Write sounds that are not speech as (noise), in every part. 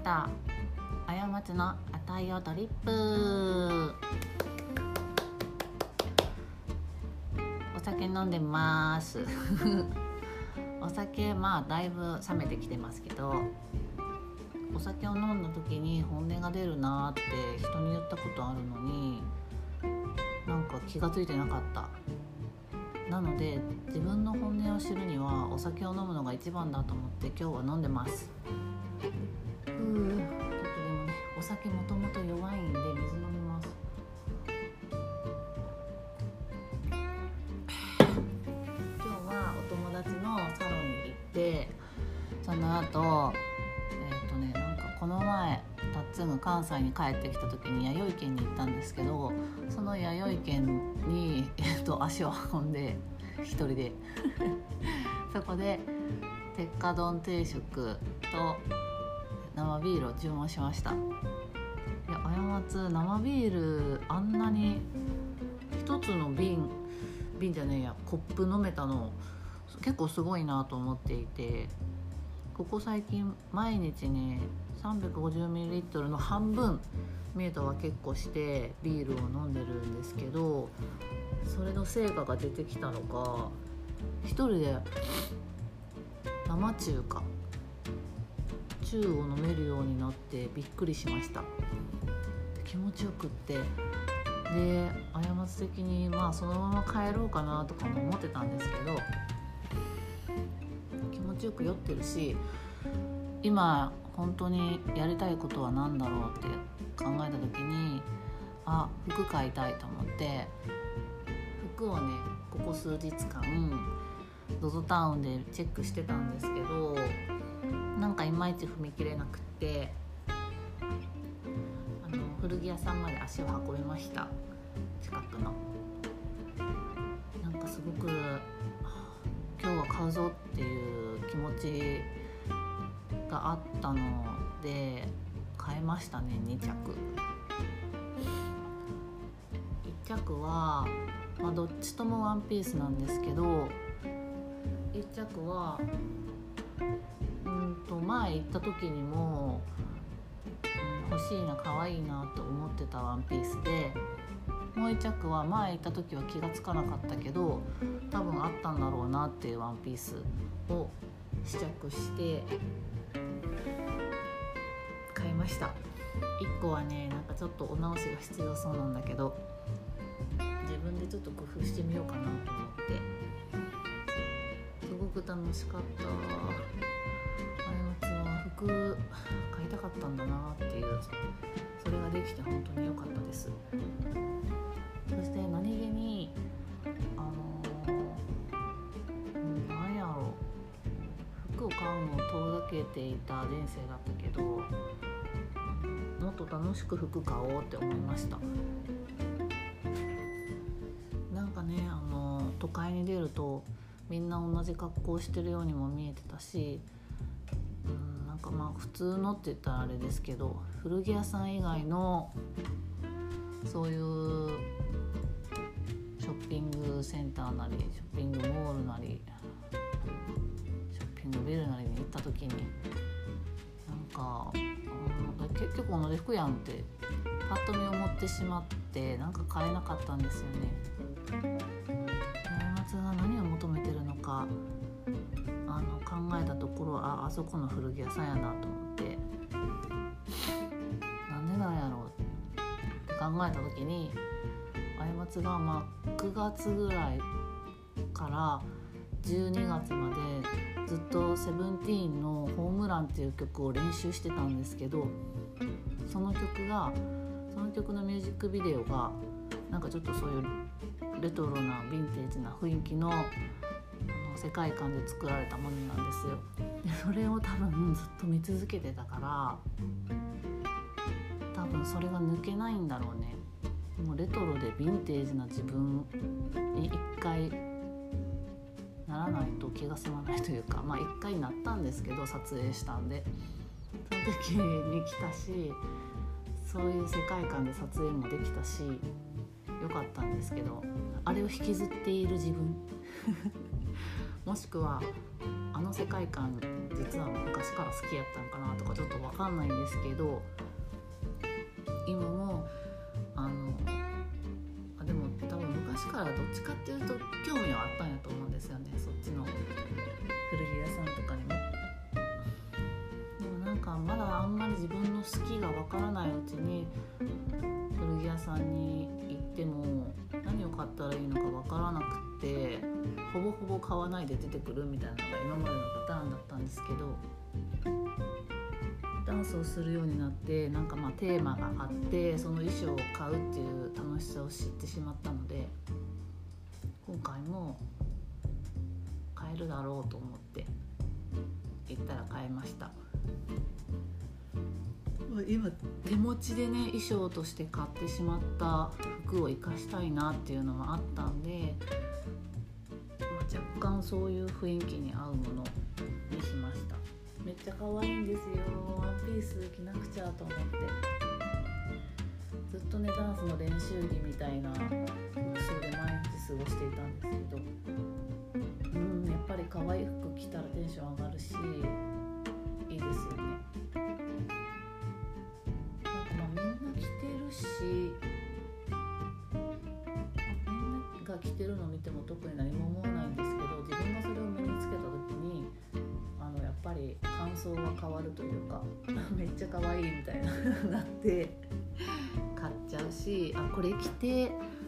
した。過ちの値をドリップ。お酒飲んでます。(laughs) お酒まあだいぶ冷めてきてますけどお酒を飲んだ時に本音が出るなって人に言ったことあるのになんか気が付いてなかった。なので自分の本音を知るにはお酒を飲むのが一番だと思って今日は飲んでます。うーちょっとでもねお酒もともと弱いん。で水飲みます今日はお友達のサロンに行ってその後えっ、とねなん。かこの前タッツンが関西に帰ってきた時に弥生県に行ったん。ですけどその弥生県に、えー、と足を運ん。で一人でそこで鉄火丼定食と生ビールを注文しました。いや過つ生ビールあんなに一つの瓶瓶じゃねえやコップ飲めたの結構すごいなと思っていてここ最近毎日ね 350ml の半分ミートは結構してビールを飲んでるんですけどそれの成果が出てきたのか一人で生中華。中を飲めるようになってびっくりしました。気持ちよくって。で過ち的にまあそのまま帰ろうかなとかも思ってたんですけど気持ちよく酔ってるし今本当にやりたいことは何だろうって考えた時にあ服買いたいと思って服をねここ数日間 ZOZO タウンでチェックしてたんですけどなんかいまいち踏み切れなくてあの古着屋さんまで足を運びました。近くの。なんかすごく今日は買うぞっていう気持ちがあったので買いましたね2着。1着は、まあ、どっちともワンピースなんですけど1着は前行った時にも、うん、欲しいな可愛いなと思ってたワンピースでもう1着は前行った時は気が付かなかったけど多分あったんだろうなっていうワンピースを試着して買いました。1個はねなんかちょっとお直しが必要そうなんだけど自分でちょっと工夫してみようかなと思って。すごく楽しかった。買いたかったんだなっていうそれができて本当に良かったです。そして何気にあのー、何やろう服を買うのを遠ざけていた人生だったけどもっと楽しく服買おうって思いました。なんかねあの都会に出るとみんな同じ格好してるようにも見えてたしかまあ普通のって言ったらあれですけど古着屋さん以外のそういうショッピングセンターなりショッピングモールなりショッピングビルなりに行った時になんか、結局同じ服やんってパッと見思ってしまってなんか買えなかったんですよね。過ちが何を求めてるのかえたところああそこの古着屋さんやなと思って。なんでなんやろうって考えた時に過ちがまあ9月ぐらいから12月までずっと「セブンティーンの「ホームラン」っていう曲を練習してたんですけどその曲がその曲のミュージックビデオがなんかちょっとそういうレトロなヴィンテージな雰囲気のの世界観で作られたものなんですよ。でそれを多分ずっと見続けてたから多分それが抜けないんだろうね。もうレトロでヴィンテージな自分に一回ならないと気が済まないというかまあ一回なったんですけど撮影したんでその時に来たしそういう世界観で撮影もできたしよかったんですけどあれを引きずっている自分もしくはあの世界観実は昔から好きやったんかなとかちょっと分かんないんですけど今もあのあでも多分昔からどっちかっていうと興味はあったんやと思うんですよねそっちの古着屋さんとかにも。でもなんかまだあんまり自分の好きが分からないうちに古着屋さんに行っても何を買ったらいいのか分からなくぼほぼ買わないで出てくるみたいなのが今までのパターンだったんですけどダンスをするようになってなんかまあテーマがあってその衣装を買うっていう楽しさを知ってしまったので今回も買えるだろうと思って行ったら買いました。今手持ちでね衣装として買ってしまった服を生かしたいなっていうのもあったんで、若干そういう雰囲気に合うものにしました。めっちゃ可愛いんですよ。ワンピース着なくちゃと思って。ずっとねダンスの練習着みたいな服装で毎日過ごしていたんですけど。うん。やっぱり可愛い服着たらテンション上がるしいいですよね。なんかまあみんな着てるしが着てるのを見ても特に何も思わないんですけど自分がそれを身につけた時にあのやっぱり感想が変わるというか (laughs) めっちゃ可愛いみたいななって買っちゃうしあこれ着て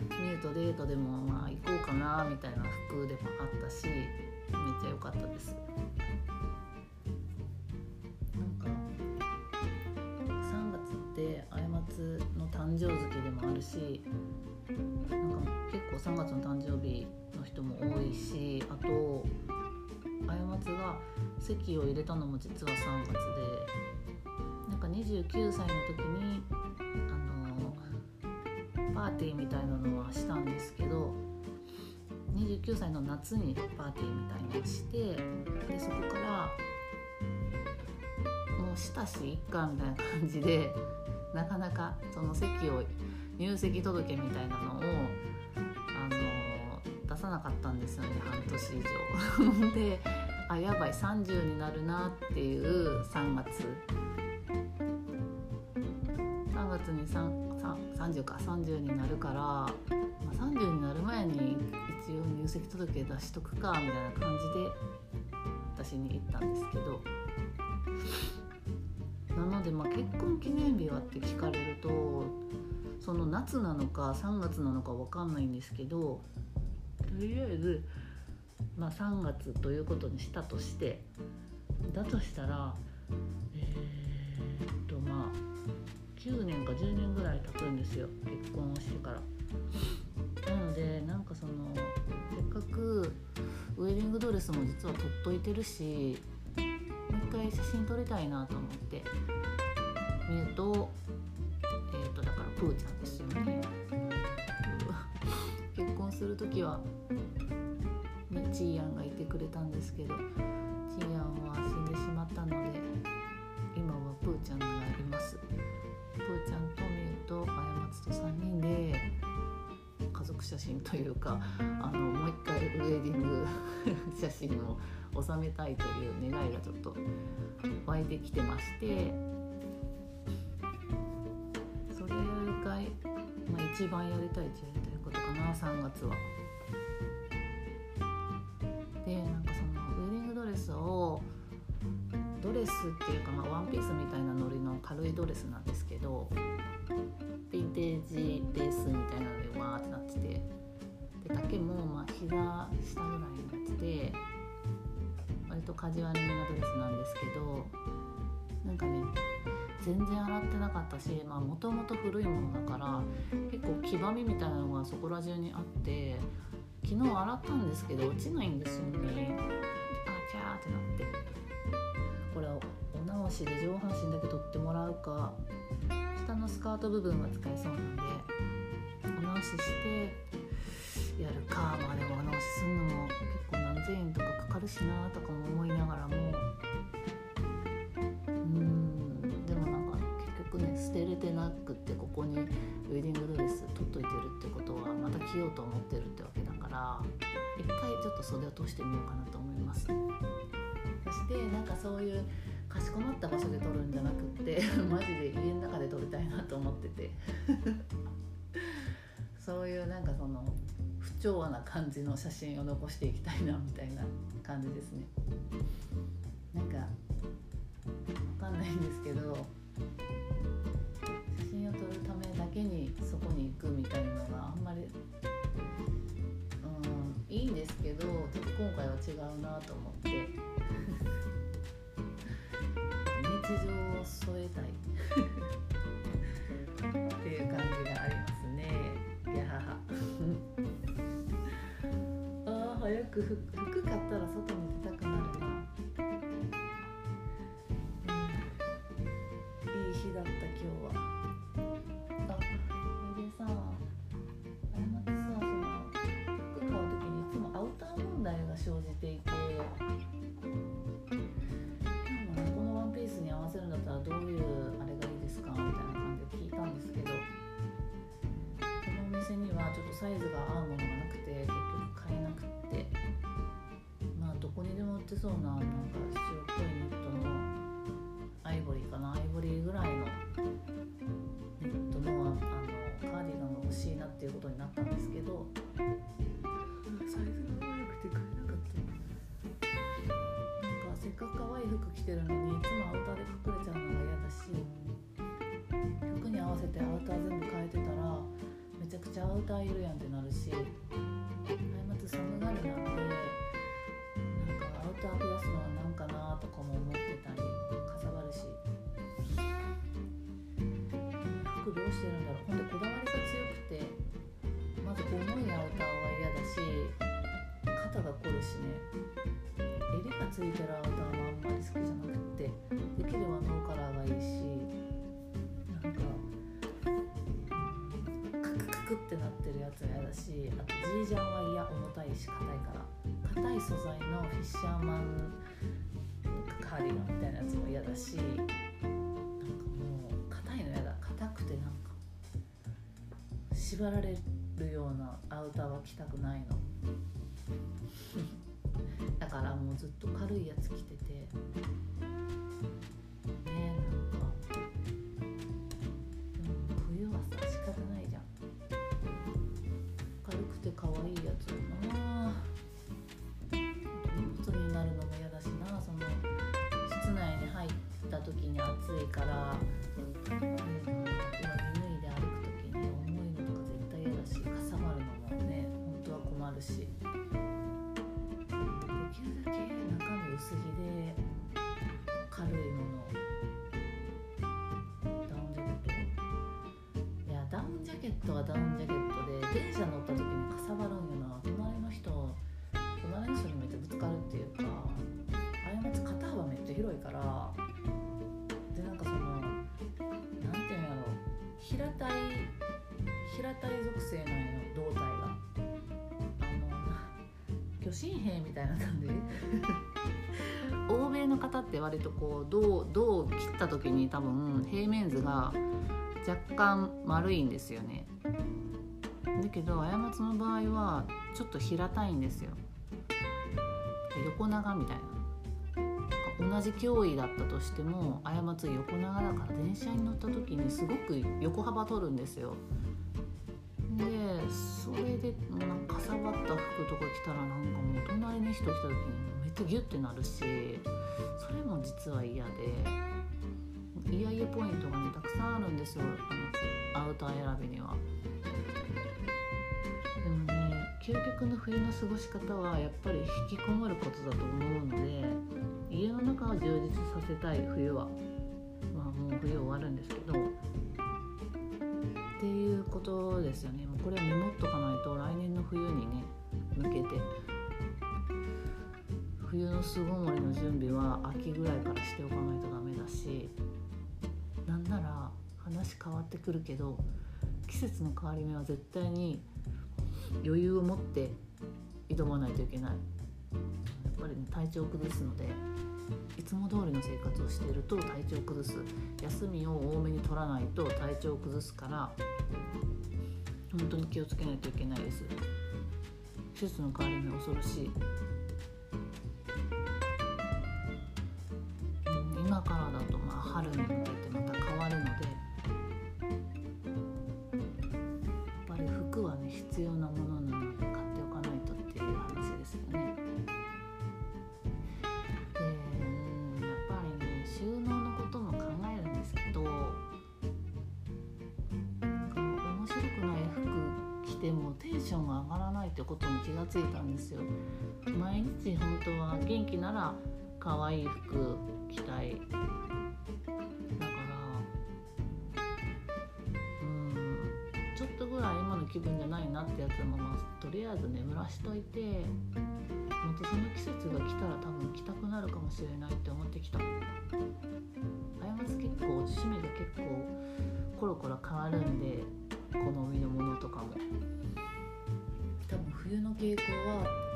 ミュートデートでもまあ行こうかなみたいな服でもあったしめっちゃ良かったです。なんか3月ってあやまつの誕生月でもあるし3月の誕生日の人も多いしあとあやまつが籍を入れたのも実は3月でなんか29歳の時にあのパーティーみたいなのはしたんですけど29歳の夏にパーティーみたいなのをしてでそこからもうしたしいっかみたいな感じでなかなかその席を入籍届みたいなのをさなかったんですよね半年以上。(laughs) であやばい30になるなっていう3月。3月に30か30になるから、まあ、30になる前に一応入籍届出しとくかみたいな感じで私に言ったんですけど。なのでまあ結婚記念日はって聞かれるとその夏なのか3月なのか分かんないんですけどとりあえず、まあ、3月ということにしたとしてだとしたらえー、っとまあ9年か10年ぐらい経つんですよ結婚をしてから。なのでなんかそのせっかくウェディングドレスも実は取っといてるしもう一回写真撮りたいなと思って見るとえっ、とだからプーちゃんですよねする時はねちーやんがいてくれたんですけどちーやんは死んでしまったので今はプーちゃんがいます。プーちゃんとみゆとあやまつと3人で家族写真というかあのもう一回ウェディング (laughs) 写真を収めたいという願いがちょっと湧いてきてましてそれが、まあ、一番やりたいということかな3月は。でなんかそのウェディングドレスをドレスっていうか、まあ、ワンピースみたいなノリの軽いドレスなんですけどヴィンテージレースみたいなのでわーってなっててで丈もまあ膝下ぐらいのやつで割とカジュアルめなドレスなんですけどなんかね全然洗ってなかったしもともと古いものだから結構黄ばみみたいなのがそこら中にあって昨日洗ったんですけど落ちないんですよね。あキャーってなって。これをお直しで上半身だけ取ってもらうか下のスカート部分は使えそうなんでお直ししてやるか。まあでもお直しするのも結構何千円とかかかるしなとかも思いながらもこにウェディングドレス取っといてるってことはまた着ようと思ってるってわけだから一回ちょっと袖を通してみようかなと思います。そしてなんかそういうかしこまった場所で撮るんじゃなくって (laughs) マジで家の中で撮りたいなと思ってて (laughs) そういうなんかその不調和な感じの写真を残していきたいなみたいな感じですねなんかわかんないんですけどけにそこに行くみたいなのがあんまりうんいいんですけどちょっと今回は違うなと思って。日常を添えたい。っていう感じがありますね。やははあ早く服そうななんか白っぽいニットのアイボリーかなアイボリーぐらいのニットのあのカーディガンが欲しいなっていうことになったんですけどサイズが合わなくて買えなかったなんかせっかく可愛い服着てるのにいつもアウターで隠れちゃうのが嫌だし服に合わせてアウター全部変えてたらめちゃくちゃアウターいるやんってないてるアウターもあんまり好きじゃなくてできればノーカラーがいいしなんかカクカクってなってるやつは嫌だしあとジージャンは嫌重たいし硬いから硬い素材のフィッシャーマンカーディガンみたいなやつも嫌だしなんかもう硬いの嫌だ。硬くてなんか縛られるようなアウターは着たくないの。からもうずっと軽いやつ着てて。ねえなんか。冬はさ仕方ないじゃん。軽くて可愛いやつな。荷物になるのも嫌だしなその室内に入った時に暑いから、うん、上着脱いで歩く時に重いのとか絶対嫌だしかさばるのもね本当は困るし。ケットはダウンジャケットで電車乗った時にかさばるんよな。隣の人隣の人にめっちゃぶつかるっていうか過ち肩幅めっちゃ広いからでなんかそのなんていうんやろ平たい平たい属性なんよ胴体が。あの (laughs) 巨神兵みたいな感じ。(laughs) 欧米の方って割とこう胴胴を切った時に多分平面図が若干丸いんですよね。だけど過ちの場合はちょっと平たいんですよ。横長みたいな。同じ脅威だったとしても過ち横長だから電車に乗った時にすごく横幅取るんですよ。でそれでなんかかさばった服とか着たらなんかもう隣に人来た時にめっちゃギュッてなるしそれも実は嫌で。イヤイヤポイントがねたくさんあるんですよあのアウター選びには。でもね究極の冬の過ごし方はやっぱり引きこもることだと思うので家の中を充実させたい冬はまあもう冬終わるんですけどっていうことですよねもうこれはメモっとかないと来年の冬にね向けて冬の巣ごもりの準備は秋ぐらいからしておかないとダメだし話変わってくるけど季節の変わり目は絶対に余裕を持って挑まないといけない。やっぱりね体調を崩すのでいつも通りの生活をしていると体調を崩す。休みを多めに取らないと体調を崩すから本当に気をつけないといけないです。季節の変わり目恐ろしい。今からだとまあ春に上がらないってことに気がついたんですよ。毎日本当は元気なら可愛い服着たい。だからうんちょっとぐらい今の気分じゃないなってやつもまあとりあえず眠らしといてまたその季節が来たら多分着たくなるかもしれないって思ってきた。あやまつ結構趣味が結構コロコロ変わるんで好みのものとかも。多分冬の傾向は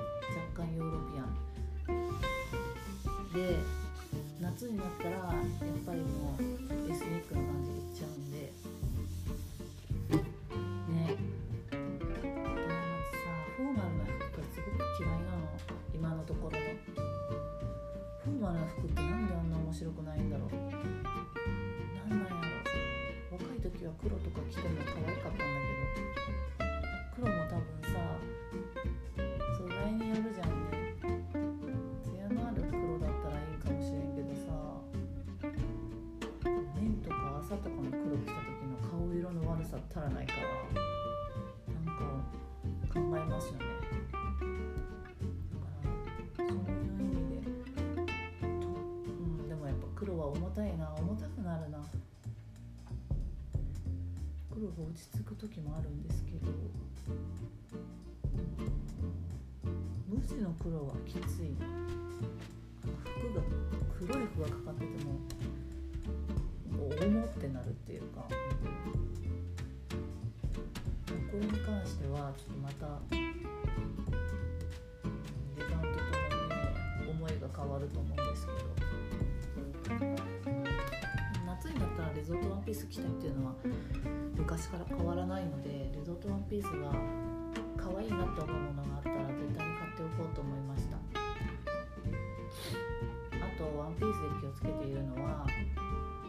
さったらないからなんか考えますよね。だからそういう意味で、うん、でもやっぱ黒は重たいな。重たくなるな。黒が落ち着く時もあるんですけど無地の黒はきつい服が黒い服がかかっててもしてはちょっとまた時間とともに思いが変わると思うんですけど。夏になったらリゾートワンピース着たいっていうのは昔から変わらないのでリゾートワンピースが可愛いなって思うものがあったら絶対に買っておこうと思いました。あとワンピースで気をつけているのは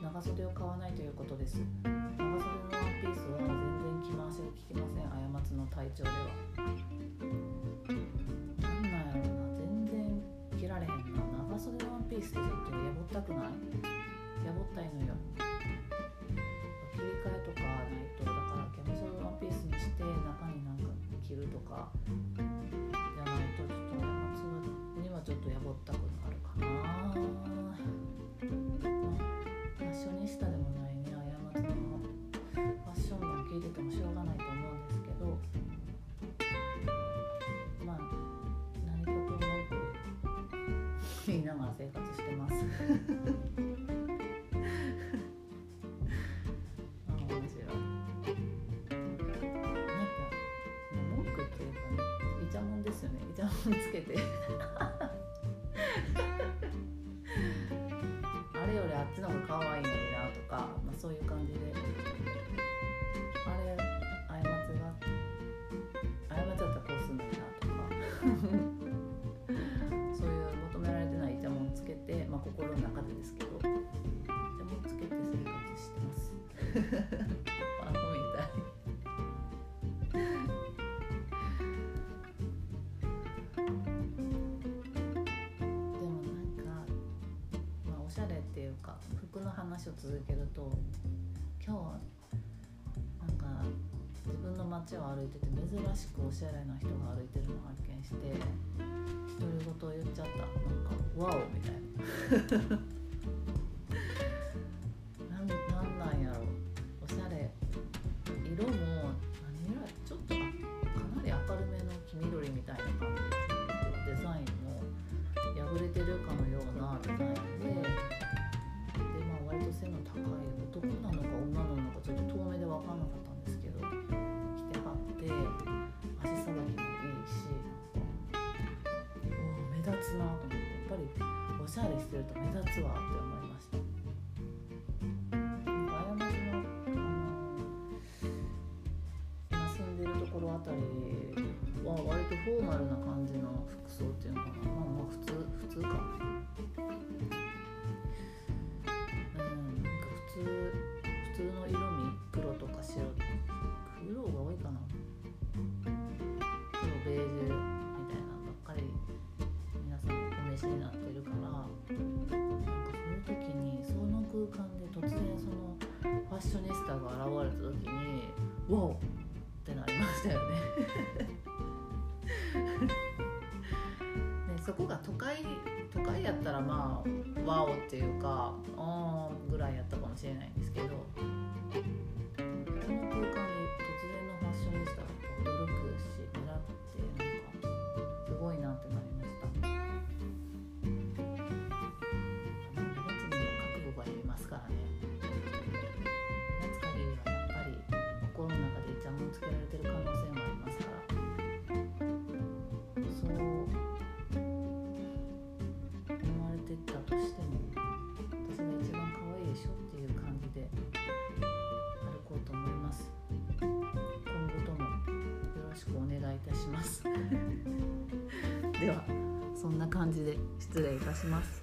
長袖を買わないということです。長袖ピースは全然着回しが効きません。過ちの体調では。なんなんやろな全然着られへんな。長袖ワンピースってちょっとやぼったくない？やぼったいのよ。切り替えとかないとだからキャミソールワンピースにして中になんか着るとかじゃないとちょっと過ちにはちょっとやぼったくねイチャモンつけて。あれよりあっちの方が可愛いのになとか、まあ、そういう感じで。あれ過ちが過ちだったらこうすんのになとか。(laughs) そういう求められてないイチャモンつけて、まあ、心の中でですけど。イチャモンつけて生活してます (laughs) 街を歩いてて珍しくおしゃれな人が歩いてるのを発見して独り言を言っちゃったなんか「ワオ!」みたいなると目立つわって思いました。過ちの、あの住んでるところあたりは割とフォーマルな感じの服装っわおってなりましたよね。(laughs) ねそこが都会都会やったらまあわおっていうかああぐらいやったかもしれないんですじで失礼いたします。